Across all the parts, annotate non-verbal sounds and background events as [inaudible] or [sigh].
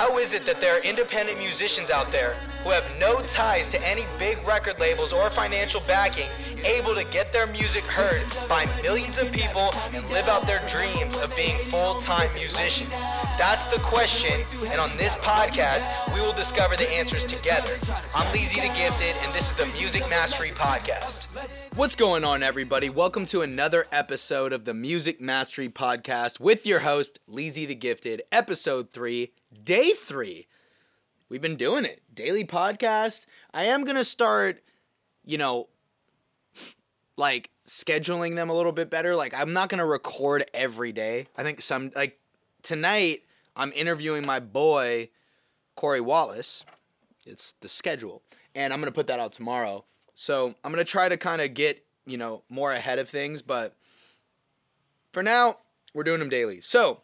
How is it that there are independent musicians out there who have no ties to any big record labels or financial backing, able to get their music heard by millions of people and live out their dreams of being full time musicians? That's the question, and on this podcast, we will discover the answers together. I'm Leezy the Gifted, and this is the Music Mastery Podcast. What's going on, everybody? Welcome to another episode of the Music Mastery Podcast with your host, Leezy the Gifted, episode three, day three. We've been doing it. Daily podcast. I am going to start, you know, like scheduling them a little bit better. Like, I'm not to record every day. I think some, like, tonight, I'm interviewing my boy, Corey Wallace. It's the schedule. And I'm to put that out tomorrow. So I'm to try to kind of get, you know, more ahead of things. But for now, we're doing them daily. So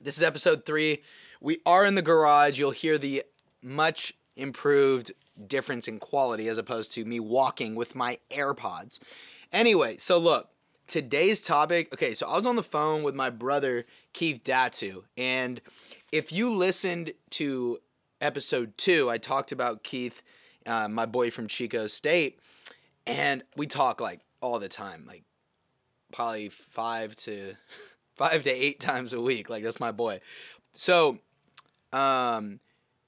this is episode three. We are in the garage. You'll hear the much improved difference in quality as opposed to me walking with my AirPods. Anyway, so look, today's topic. Okay, so I was on the phone with my brother Keith Datu, and if you listened to episode two, I talked about Keith, uh, my boy from Chico State, and we talk like all the time, like probably five to [laughs] five to eight times a week. Like that's my boy. So um,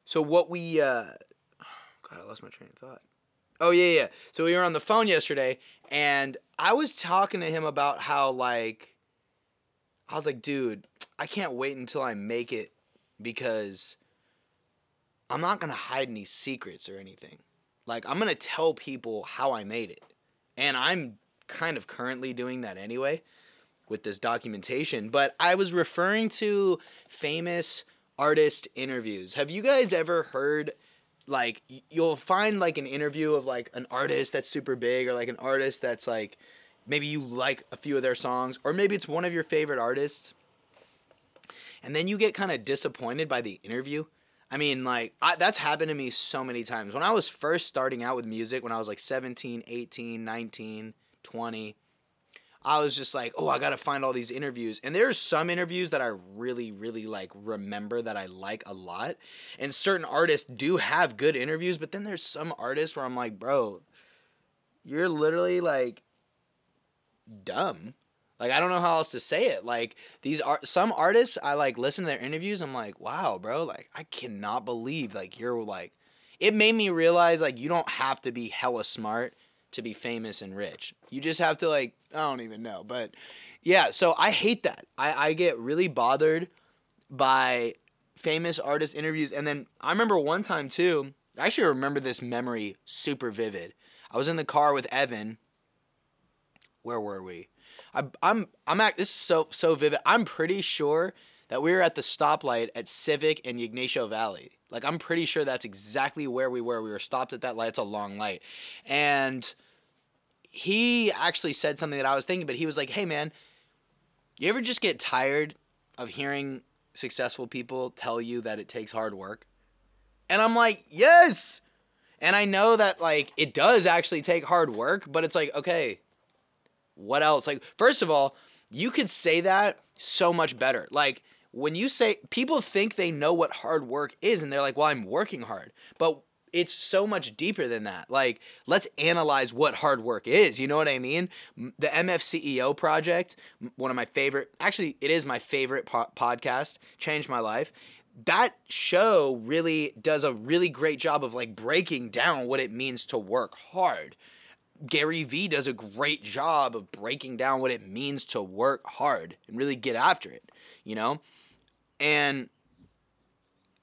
so what we uh, God, I lost my train of thought. Oh yeah, yeah. So we were on the phone yesterday, and I was talking to him about how like, I was like, dude, I can't wait until I make it because I'm not gonna hide any secrets or anything. Like I'm gonna tell people how I made it, and I'm kind of currently doing that anyway with this documentation. But I was referring to famous artist interviews. Have you guys ever heard like you'll find like an interview of like an artist that's super big or like an artist that's like maybe you like a few of their songs or maybe it's one of your favorite artists and then you get kind of disappointed by the interview. I mean, like, I, that's happened to me so many times. When I was first starting out with music, when I was like 17, 18, 19, 20, I was just like, oh, I gotta find all these interviews. And there's some interviews that I really, really like remember that I like a lot. And certain artists do have good interviews, but then there's some artists where I'm like, bro, you're literally like dumb. Like I don't know how else to say it. Like these are some artists I like listen to their interviews, I'm like, wow, bro, like I cannot believe like you're like it made me realize like you don't have to be hella smart to be famous and rich. You just have to like I don't even know, but yeah. So I hate that. I I get really bothered by famous artist interviews, and then I remember one time too. I actually remember this memory super vivid. I was in the car with Evan. Where were we? I, I'm I'm at this is so so vivid. I'm pretty sure that we were at the stoplight at Civic and Ignacio Valley. Like I'm pretty sure that's exactly where we were. We were stopped at that light. It's a long light. And he actually said something that I was thinking, but he was like, "Hey man, you ever just get tired of hearing successful people tell you that it takes hard work?" And I'm like, "Yes." And I know that like it does actually take hard work, but it's like, okay, what else? Like first of all, you could say that so much better. Like when you say people think they know what hard work is and they're like, "Well, I'm working hard." But it's so much deeper than that. Like, let's analyze what hard work is. You know what I mean? The MFCEO project, one of my favorite, actually, it is my favorite po- podcast, changed my life. That show really does a really great job of like breaking down what it means to work hard. Gary Vee does a great job of breaking down what it means to work hard and really get after it, you know? And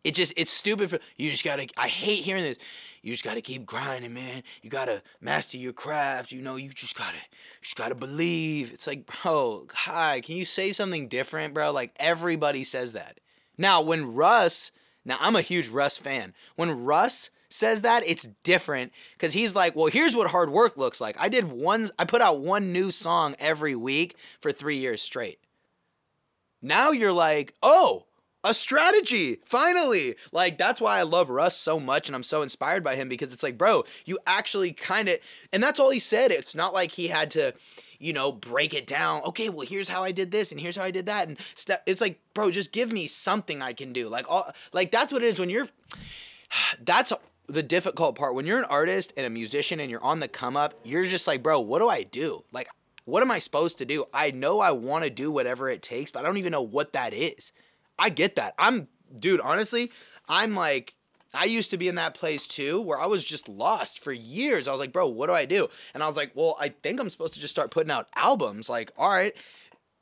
it just it's stupid for you just gotta I hate hearing this. You just gotta keep grinding, man. You gotta master your craft. You know, you just gotta you just gotta believe. It's like, bro, hi, can you say something different, bro? Like everybody says that. Now when Russ, now I'm a huge Russ fan. When Russ says that, it's different because he's like, well, here's what hard work looks like. I did one, I put out one new song every week for three years straight. Now you're like, oh, a strategy finally like that's why i love russ so much and i'm so inspired by him because it's like bro you actually kind of and that's all he said it's not like he had to you know, break it down. Okay, well, here's how I did this and here's how I did that. And step, it's like, bro, just give me something I can do. Like, all, like that's what it is when you're, [sighs] that's the difficult part. When you're an artist and a musician and you're on the come up, you're just like, bro, what do I do? Like, what am I supposed to do? I know I want to do whatever it takes, but I don't even know what that is. I get that. I'm, dude, honestly, I'm like, I used to be in that place too where I was just lost for years. I was like, bro, what do I do? And I was like, well, I think I'm supposed to just start putting out albums. Like, all right,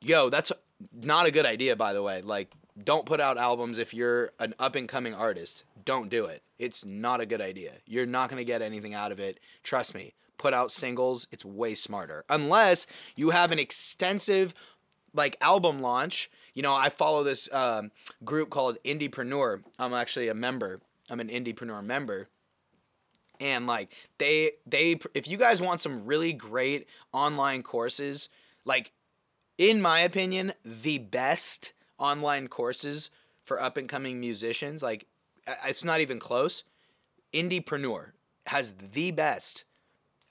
yo, that's not a good idea, by the way. Like, don't put out albums if you're an up and coming artist. Don't do it. It's not a good idea. You're not going to get anything out of it. Trust me. Put out singles. It's way smarter. Unless you have an extensive like album launch. You know, I follow this um, group called Indepreneur. I'm actually a member. I'm an Indepreneur member. And like they they if you guys want some really great online courses, like in my opinion, the best online courses for up and coming musicians, like it's not even close. Indepreneur has the best.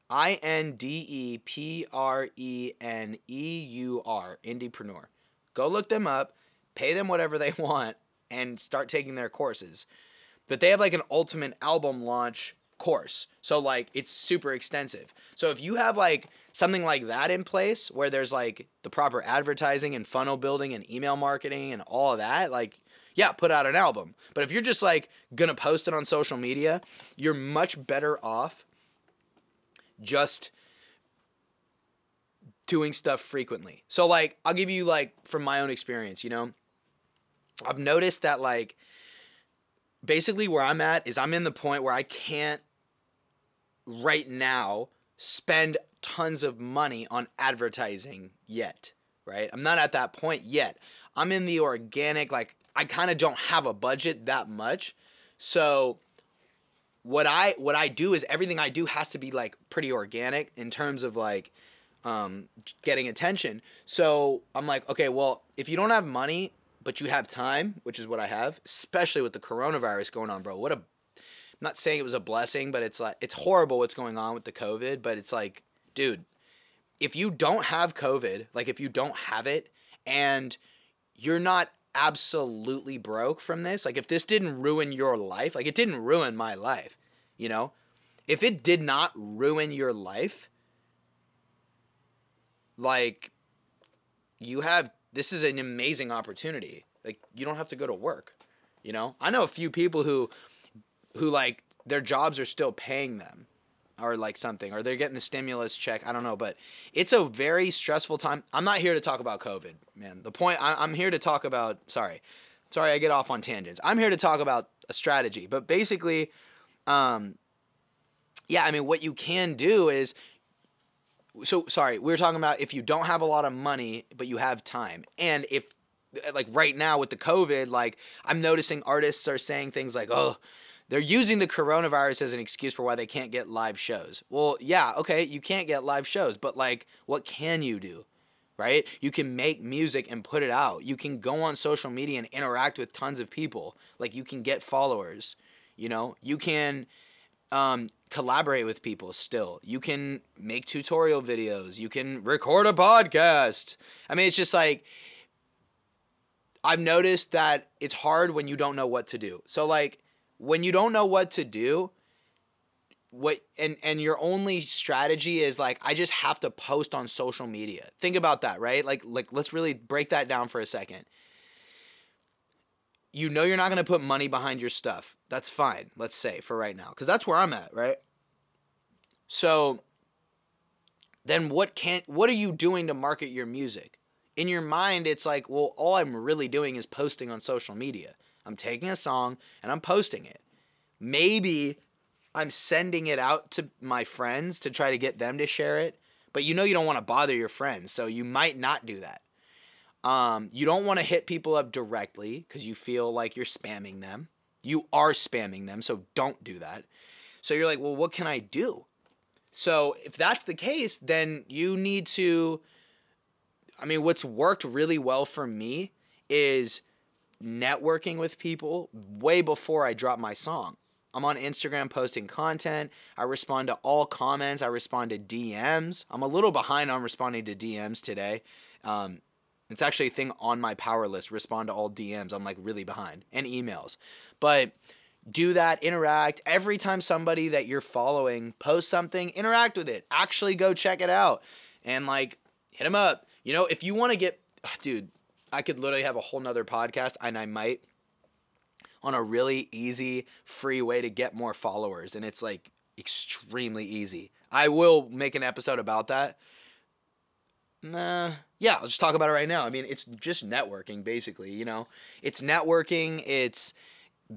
I N D E P R E N E U R. Indepreneur. Go look them up, pay them whatever they [laughs] want, and start taking their courses. But they have like an ultimate album launch course. So like it's super extensive. So if you have like something like that in place where there's like the proper advertising and funnel building and email marketing and all of that, like yeah, put out an album. But if you're just like gonna post it on social media, you're much better off just doing stuff frequently. So like I'll give you like from my own experience, you know. I've noticed that like basically where I'm at is I'm in the point where I can't right now spend tons of money on advertising yet, right? I'm not at that point yet. I'm in the organic like I kind of don't have a budget that much. So what I what I do is everything I do has to be like pretty organic in terms of like um, getting attention. So I'm like, okay, well, if you don't have money but you have time, which is what I have, especially with the coronavirus going on, bro. What a I'm not saying it was a blessing, but it's like it's horrible what's going on with the COVID, but it's like, dude, if you don't have COVID, like if you don't have it and you're not absolutely broke from this, like if this didn't ruin your life, like it didn't ruin my life, you know? If it did not ruin your life, like you have this is an amazing opportunity. Like you don't have to go to work, you know? I know a few people who who like their jobs are still paying them or like something or they're getting the stimulus check i don't know but it's a very stressful time i'm not here to talk about covid man the point I, i'm here to talk about sorry sorry i get off on tangents i'm here to talk about a strategy but basically um yeah i mean what you can do is so sorry we were talking about if you don't have a lot of money but you have time and if like right now with the covid like i'm noticing artists are saying things like oh they're using the coronavirus as an excuse for why they can't get live shows. Well, yeah, okay, you can't get live shows, but like, what can you do? Right? You can make music and put it out. You can go on social media and interact with tons of people. Like, you can get followers. You know, you can um, collaborate with people still. You can make tutorial videos. You can record a podcast. I mean, it's just like, I've noticed that it's hard when you don't know what to do. So, like, when you don't know what to do, what and and your only strategy is like I just have to post on social media. Think about that, right? Like like let's really break that down for a second. You know you're not going to put money behind your stuff. That's fine. Let's say for right now cuz that's where I'm at, right? So then what can't what are you doing to market your music? In your mind it's like, well, all I'm really doing is posting on social media. I'm taking a song and I'm posting it. Maybe I'm sending it out to my friends to try to get them to share it, but you know you don't want to bother your friends, so you might not do that. Um, you don't want to hit people up directly because you feel like you're spamming them. You are spamming them, so don't do that. So you're like, well, what can I do? So if that's the case, then you need to. I mean, what's worked really well for me is networking with people way before I drop my song. I'm on Instagram posting content. I respond to all comments. I respond to DMs. I'm a little behind on responding to DMs today. Um, it's actually a thing on my power list. Respond to all DMs. I'm like really behind and emails, but do that. Interact every time somebody that you're following posts something. Interact with it. Actually, go check it out and like hit them up. You know, if you want to get, [sighs] dude, I could literally have a whole nother podcast, and I might on a really easy, free way to get more followers. And it's like extremely easy. I will make an episode about that. Nah, yeah, I'll just talk about it right now. I mean, it's just networking, basically. You know, it's networking, it's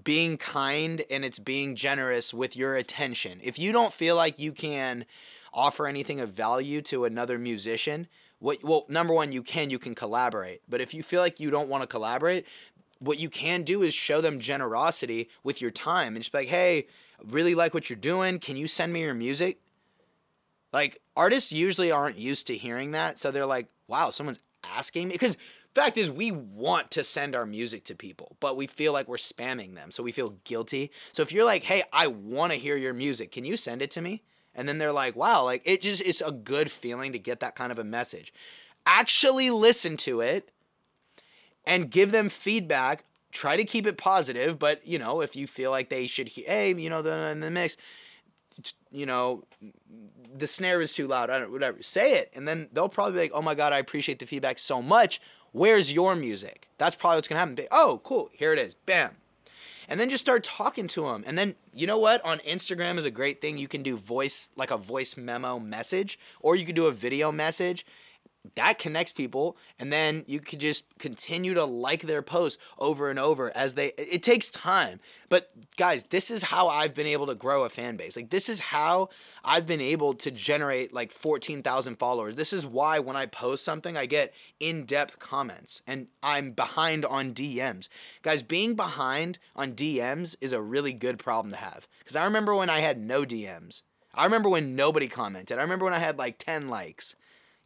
being kind, and it's being generous with your attention. If you don't feel like you can offer anything of value to another musician, what well number one you can you can collaborate but if you feel like you don't want to collaborate what you can do is show them generosity with your time and just be like, hey, really like what you're doing. Can you send me your music? Like artists usually aren't used to hearing that, so they're like, wow, someone's asking me because fact is we want to send our music to people, but we feel like we're spamming them, so we feel guilty. So if you're like, hey, I want to hear your music, can you send it to me? And then they're like, wow, like it just it's a good feeling to get that kind of a message. Actually listen to it and give them feedback. Try to keep it positive, but you know, if you feel like they should, hey, you know, the in the mix, you know, the snare is too loud. I don't whatever. Say it, and then they'll probably be like, oh my god, I appreciate the feedback so much. Where's your music? That's probably what's gonna happen. Oh, cool, here it is. Bam. And then just start talking to them. And then, you know what? On Instagram is a great thing. You can do voice, like a voice memo message, or you can do a video message that connects people and then you could just continue to like their posts over and over as they it takes time. But guys this is how i've been able to grow a fan base. Like this is how i've been able to generate like 14,000 followers. This is why when i post something i get in-depth comments and i'm behind on DMs guys being behind on DMs is a really good problem to have cuz i remember when i had no DMs I remember when nobody commented. I remember when I had like 10 likes.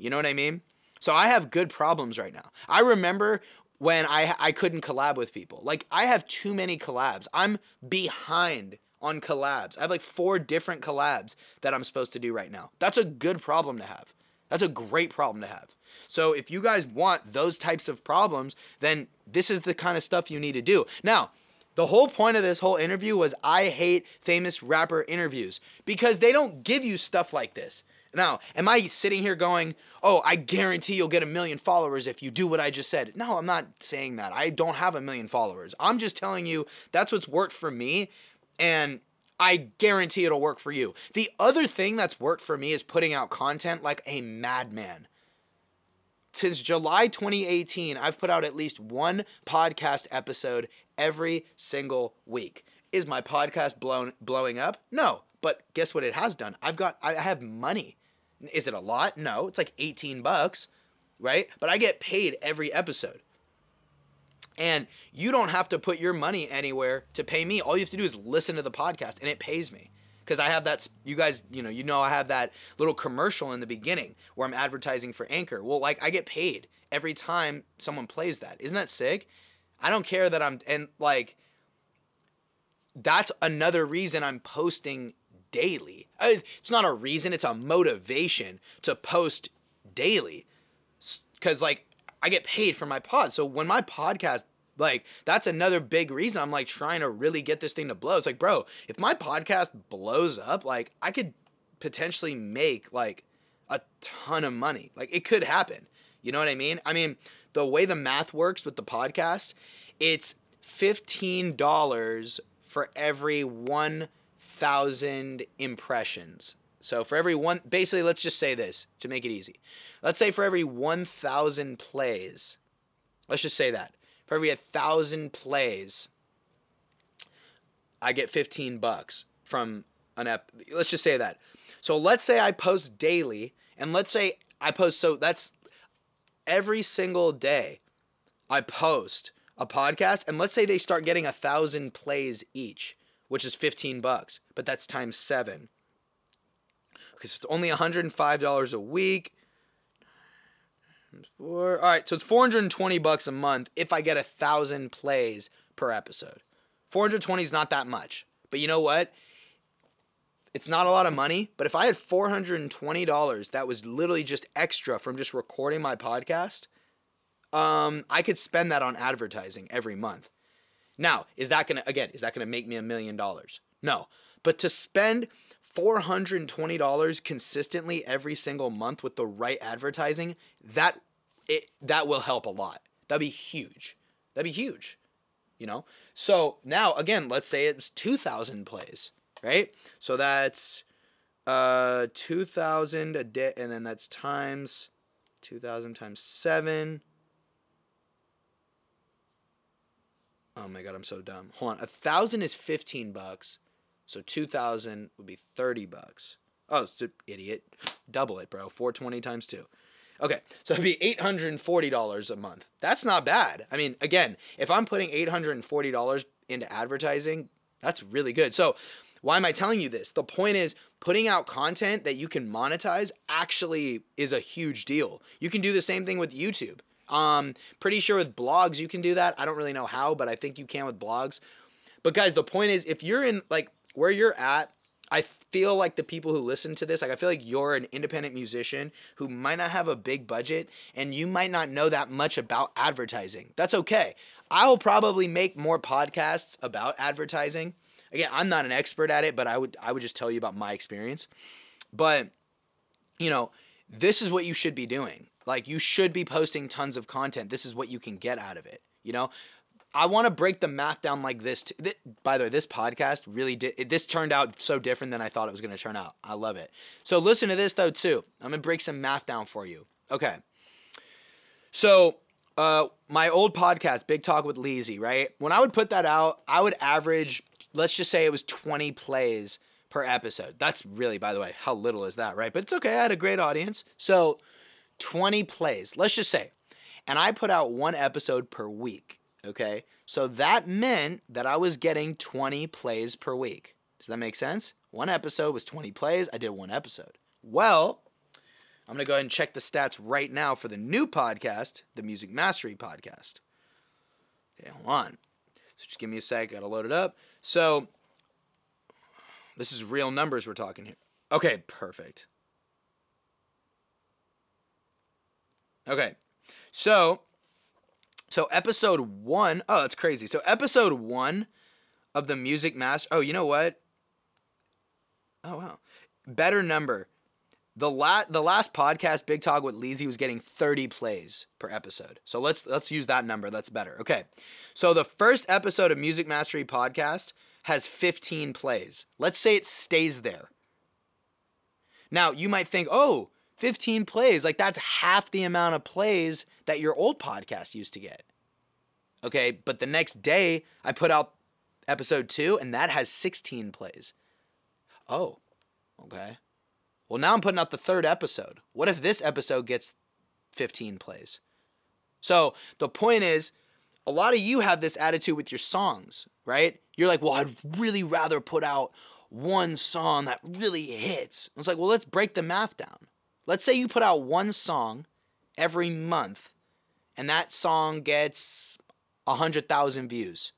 You know what I mean? So I have good problems right now. I remember when I I couldn't collab with people. Like I have too many collabs. I'm behind on collabs. I have like four different collabs that I'm supposed to do right now. That's a good problem to have. That's a great problem to have. So if you guys want those types of problems, then this is the kind of stuff you need to do. Now, the whole point of this whole interview was I hate famous rapper interviews because they don't give you stuff like this. Now, am I sitting here going, oh, I guarantee you'll get a million followers if you do what I just said? No, I'm not saying that. I don't have a million followers. I'm just telling you that's what's worked for me, and I guarantee it'll work for you. The other thing that's worked for me is putting out content like a madman. Since July 2018, I've put out at least one podcast episode every single week. Is my podcast blown blowing up? No. But guess what it has done? I've got I have money. Is it a lot? No, it's like 18 bucks, right? But I get paid every episode. And you don't have to put your money anywhere to pay me. All you have to do is listen to the podcast and it pays me. Cuz I have that you guys, you know, you know I have that little commercial in the beginning where I'm advertising for Anchor. Well, like I get paid every time someone plays that. Isn't that sick? I don't care that I'm and like that's another reason I'm posting daily. Uh, it's not a reason, it's a motivation to post daily. Cuz like I get paid for my pod. So when my podcast like that's another big reason I'm like trying to really get this thing to blow. It's like, bro, if my podcast blows up, like I could potentially make like a ton of money. Like it could happen. You know what I mean? I mean, the way the math works with the podcast, it's $15 for every one thousand impressions. So for every one, basically, let's just say this to make it easy. Let's say for every 1,000 plays, let's just say that. For every 1,000 plays, I get 15 bucks from an ep. Let's just say that. So let's say I post daily, and let's say I post, so that's every single day I post a podcast, and let's say they start getting a thousand plays each which is 15 bucks, but that's times 7. Because it's only $105 a week. Four. All right, so it's 420 bucks a month if I get a thousand plays per episode. 420 is not that much, But you know what? It's not a lot of money, but if I had $420 that was literally just extra from just recording my podcast, um, I could spend that on advertising every month. Now, is that gonna again, is that gonna make me a million dollars? No. But to spend $420 consistently every single month with the right advertising, that it that will help a lot. That'd be huge. That'd be huge. You know? So now again, let's say it's 2000 plays, right? So that's uh 2000 a day and then that's times 2000 times 7 Oh my god, I'm so dumb. Hold on. A thousand is 15 bucks. So 2000 would be 30 bucks. Oh, an idiot. Double it, bro. 420 times 2. Okay, so it'd be $840 a month. That's not bad. I mean, again, if I'm putting $840 into advertising, that's really good. So, why am I telling you this? The point is, putting out content that you can monetize actually is a huge deal. You can do the same thing with YouTube. Um, pretty sure with blogs you can do that. I don't really know how, but I think you can with blogs. But guys, the point is, if you're in like where you're at, I feel like the people who listen to this, like I feel like you're an independent musician who might not have a big budget and you might not know that much about advertising. That's okay. I'll probably make more podcasts about advertising. Again, I'm not an expert at it, but I would I would just tell you about my experience. But you know, this is what you should be doing. Like you should be posting tons of content. This is what you can get out of it. You know, I want to break the math down like this. T- th- by the way, this podcast really did. It, this turned out so different than I thought it was going to turn out. I love it. So listen to this though too. I'm gonna break some math down for you. Okay. So uh, my old podcast, Big Talk with Leezy, right? When I would put that out, I would average, let's just say it was 20 plays per episode. That's really, by the way, how little is that, right? But it's okay. I had a great audience. So 20 plays, let's just say. And I put out one episode per week. Okay. So that meant that I was getting 20 plays per week. Does that make sense? One episode was 20 plays. I did one episode. Well, I'm going to go ahead and check the stats right now for the new podcast, the Music Mastery Podcast. Okay, hold on. So just give me a sec. Got to load it up. So this is real numbers we're talking here. Okay, perfect. Okay. So so episode 1, oh, that's crazy. So episode 1 of the Music Master Oh, you know what? Oh, wow. Better number. The la- the last podcast Big Talk with Leezy was getting 30 plays per episode. So let's let's use that number. That's better. Okay. So the first episode of Music Mastery podcast has 15 plays. Let's say it stays there. Now, you might think, "Oh, 15 plays. Like that's half the amount of plays that your old podcast used to get. Okay, but the next day I put out episode 2 and that has 16 plays. Oh. Okay. Well, now I'm putting out the third episode. What if this episode gets 15 plays? So, the point is a lot of you have this attitude with your songs, right? You're like, "Well, I'd really rather put out one song that really hits." It's like, "Well, let's break the math down." Let's say you put out one song every month and that song gets 100,000 views.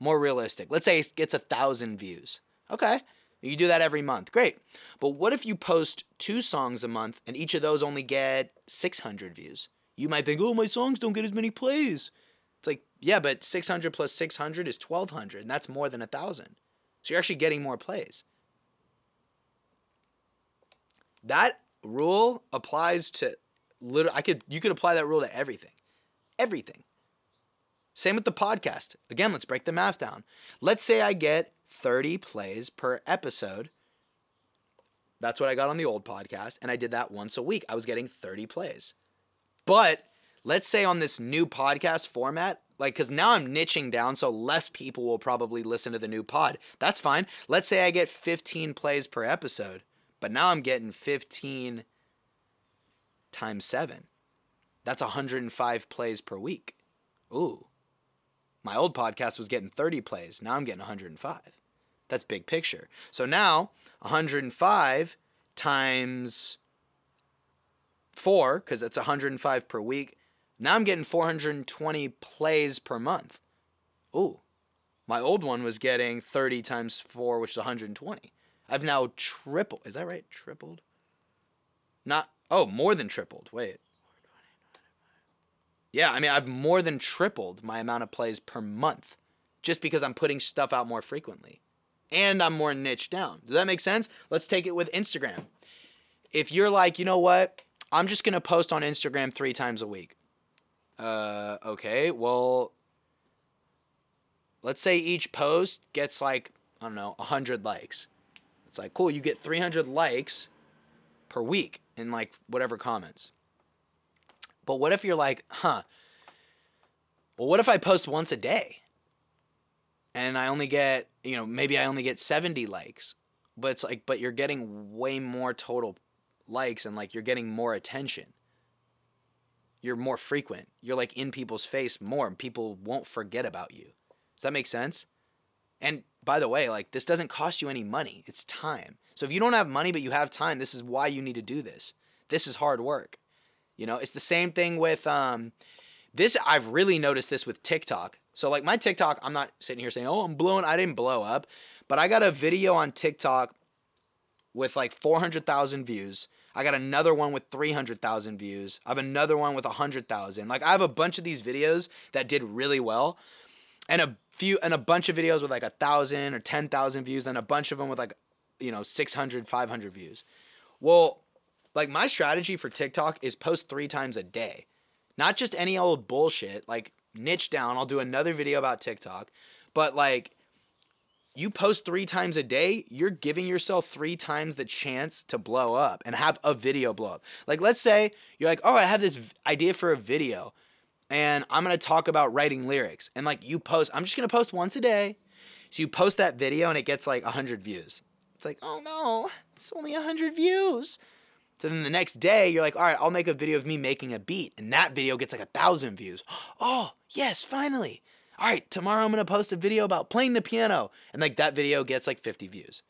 More realistic. Let's say it gets a 1,000 views. Okay. You do that every month. Great. But what if you post two songs a month and each of those only get 600 views? You might think, oh, my songs don't get as many plays. It's like, yeah, but 600 plus 600 is 1,200, and that's more than a 1,000. So you're actually getting more plays. That rule applies to little I could you could apply that rule to everything. Everything. Same with the podcast. Again, let's break the math down. Let's say I get 30 plays per episode. That's what I got on the old podcast and I did that once a week. I was getting 30 plays. But let's say on this new podcast format, like cuz now I'm niching down so less people will probably listen to the new pod. That's fine. Let's say I get 15 plays per episode. But now I'm getting 15 times 7. That's 105 plays per week. Ooh. My old podcast was getting 30 plays. Now I'm getting 105. That's big picture. So now 105 times 4, because it's 105 per week. Now I'm getting 420 plays per month. Ooh. My old one was getting 30 times 4, which is 120. I've now tripled. Is that right? Tripled? Not, oh, more than tripled. Wait. Yeah, I mean, I've more than tripled my amount of plays per month just because I'm putting stuff out more frequently. And I'm more niche down. Does that make sense? Let's take it with Instagram. If you're like, you know what? I'm just going to post on Instagram three times a week. Uh, okay, well, let's say each post gets like, I don't know, 100 likes. It's like, cool, you get 300 likes per week in like whatever comments. But what if you're like, huh, well, what if I post once a day? And I only get, you know, maybe I only get 70 likes. But it's like, but you're getting way more total likes and like you're getting more attention. You're more frequent. You're like in people's face more and people won't forget about you. Does that make sense? And by the way, like this doesn't cost you any money. It's time. So if you don't have money but you have time, this is why you need to do this. This is hard work. You know, it's the same thing with um this I've really noticed this with TikTok. So like my TikTok, I'm not sitting here saying, "Oh, I'm blowing I didn't blow up." But I got a video on TikTok with like 400,000 views. I got another one with 300,000 views. I have another one with 100,000. Like I have a bunch of these videos that did really well and a few and a bunch of videos with like a thousand or 10,000 views and a bunch of them with like you know 600 500 views. Well like my strategy for tiktok is post three times a day. Not just any old bullshit like niche down i'll do another video about tiktok but like you post three times a day you're giving yourself three times the chance to blow up and have a video blow up. Like let's say you're like oh i have this idea for a video and I'm gonna talk about writing lyrics. And like you post, I'm just gonna post once a day. So you post that video and it gets like 100 views. It's like, oh no, it's only 100 views. So then the next day, you're like, all right, I'll make a video of me making a beat. And that video gets like a thousand views. [gasps] Oh, yes, finally. All right, tomorrow I'm gonna post a video about playing the piano. And like that video gets like 50 views.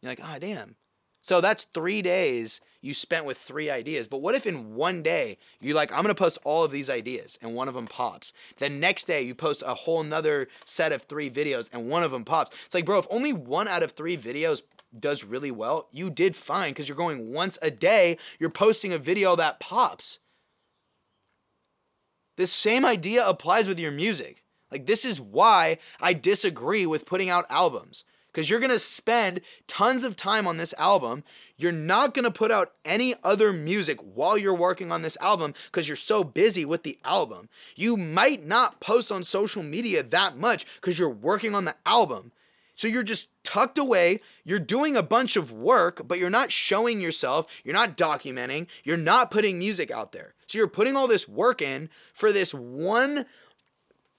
You're like, oh, damn. So that's three days you spent with three ideas. But what if in one day you're like, I'm gonna post all of these ideas and one of them pops. Then next day you post a whole nother set of three videos and one of them pops. It's like, bro, if only one out of three videos does really well, you did fine because you're going once a day, you're posting a video that pops. This same idea applies with your music. Like, this is why I disagree with putting out albums because you're going to spend tons of time on this album. You're not going to put out any other music while you're working on this album because you're so busy with the album. You might not post on social media that much because you're working on the album. So you're just tucked away, you're doing a bunch of work, but you're not showing yourself, you're not documenting, you're not putting music out there. So you're putting all this work in for this one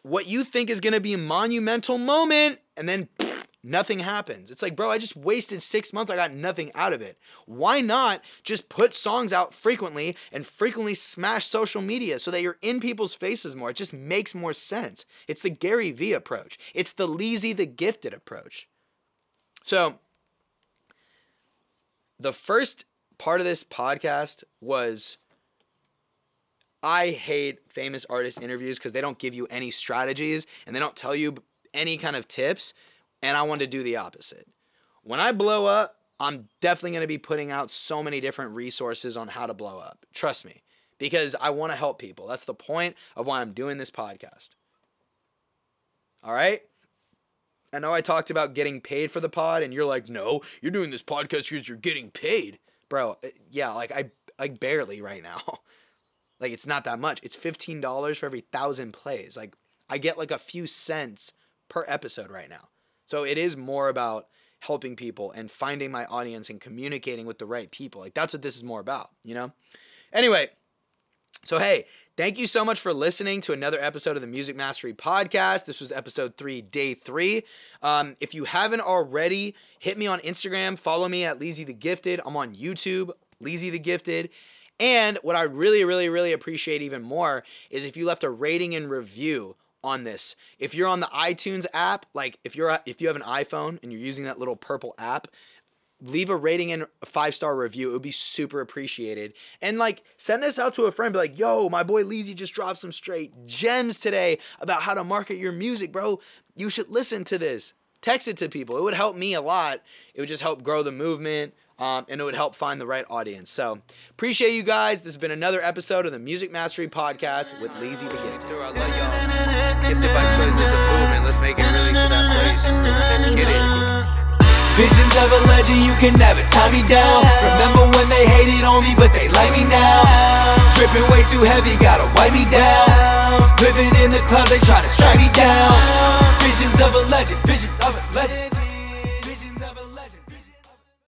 what you think is to be a monumental moment and then nothing happens. It's like, bro, I just wasted six months. I got nothing out of it. Why not just put songs out frequently and frequently smash social media so that you're in people's faces more? It just makes more sense. It's the Gary Vee approach, it's the Leezy the Gifted approach. So, the first part of this podcast was I hate famous artist interviews because they don't give you any strategies and they don't tell you any kind of tips and I want to do the opposite. When I blow up, I'm definitely going to be putting out so many different resources on how to blow up. Trust me, because I want to help people. That's the point of why I'm doing this podcast. All right? I know I talked about getting paid for the pod, and you're like, no, you're doing this podcast because you're getting paid. Bro, uh, yeah, like I like barely right now. [laughs] like it's not that much. It's $15 for every thousand plays. Like I get like a few cents per episode right now. So it is more about helping people and finding my audience and communicating with the right people. Like that's what this is more about, you know? Anyway, so hey, thank you so much for listening to another episode of the Music Mastery Podcast. This was episode three, day three. Um, if you haven't already, hit me on Instagram, follow me at Leezy the Gifted. I'm on YouTube, Leezy the Gifted. And what I really, really, really appreciate even more is if you left a rating and review on this. If you're on the iTunes app, like if you're if you have an iPhone and you're using that little purple app, leave a rating and a five star review. It would be super appreciated. And like send this out to a friend. Be like, yo, my boy Leezy just dropped some straight gems today about how to market your music, bro. You should listen to this. Text it to people. It would help me a lot. It would just help grow the movement. Um, and it would help find the right audience. So appreciate you guys. This has been another episode of the Music Mastery Podcast with Leezy the Gifted. I love y'all. Gifted by choice. This is a movement. Let's make it really to that place. Let's get it. Visions of a legend, you can never tie me down. Remember when they hated on me, but they like me now. Dripping way too heavy, gotta wipe me down. Living in the clouds, they try to strike me down. Visions of a legend, visions.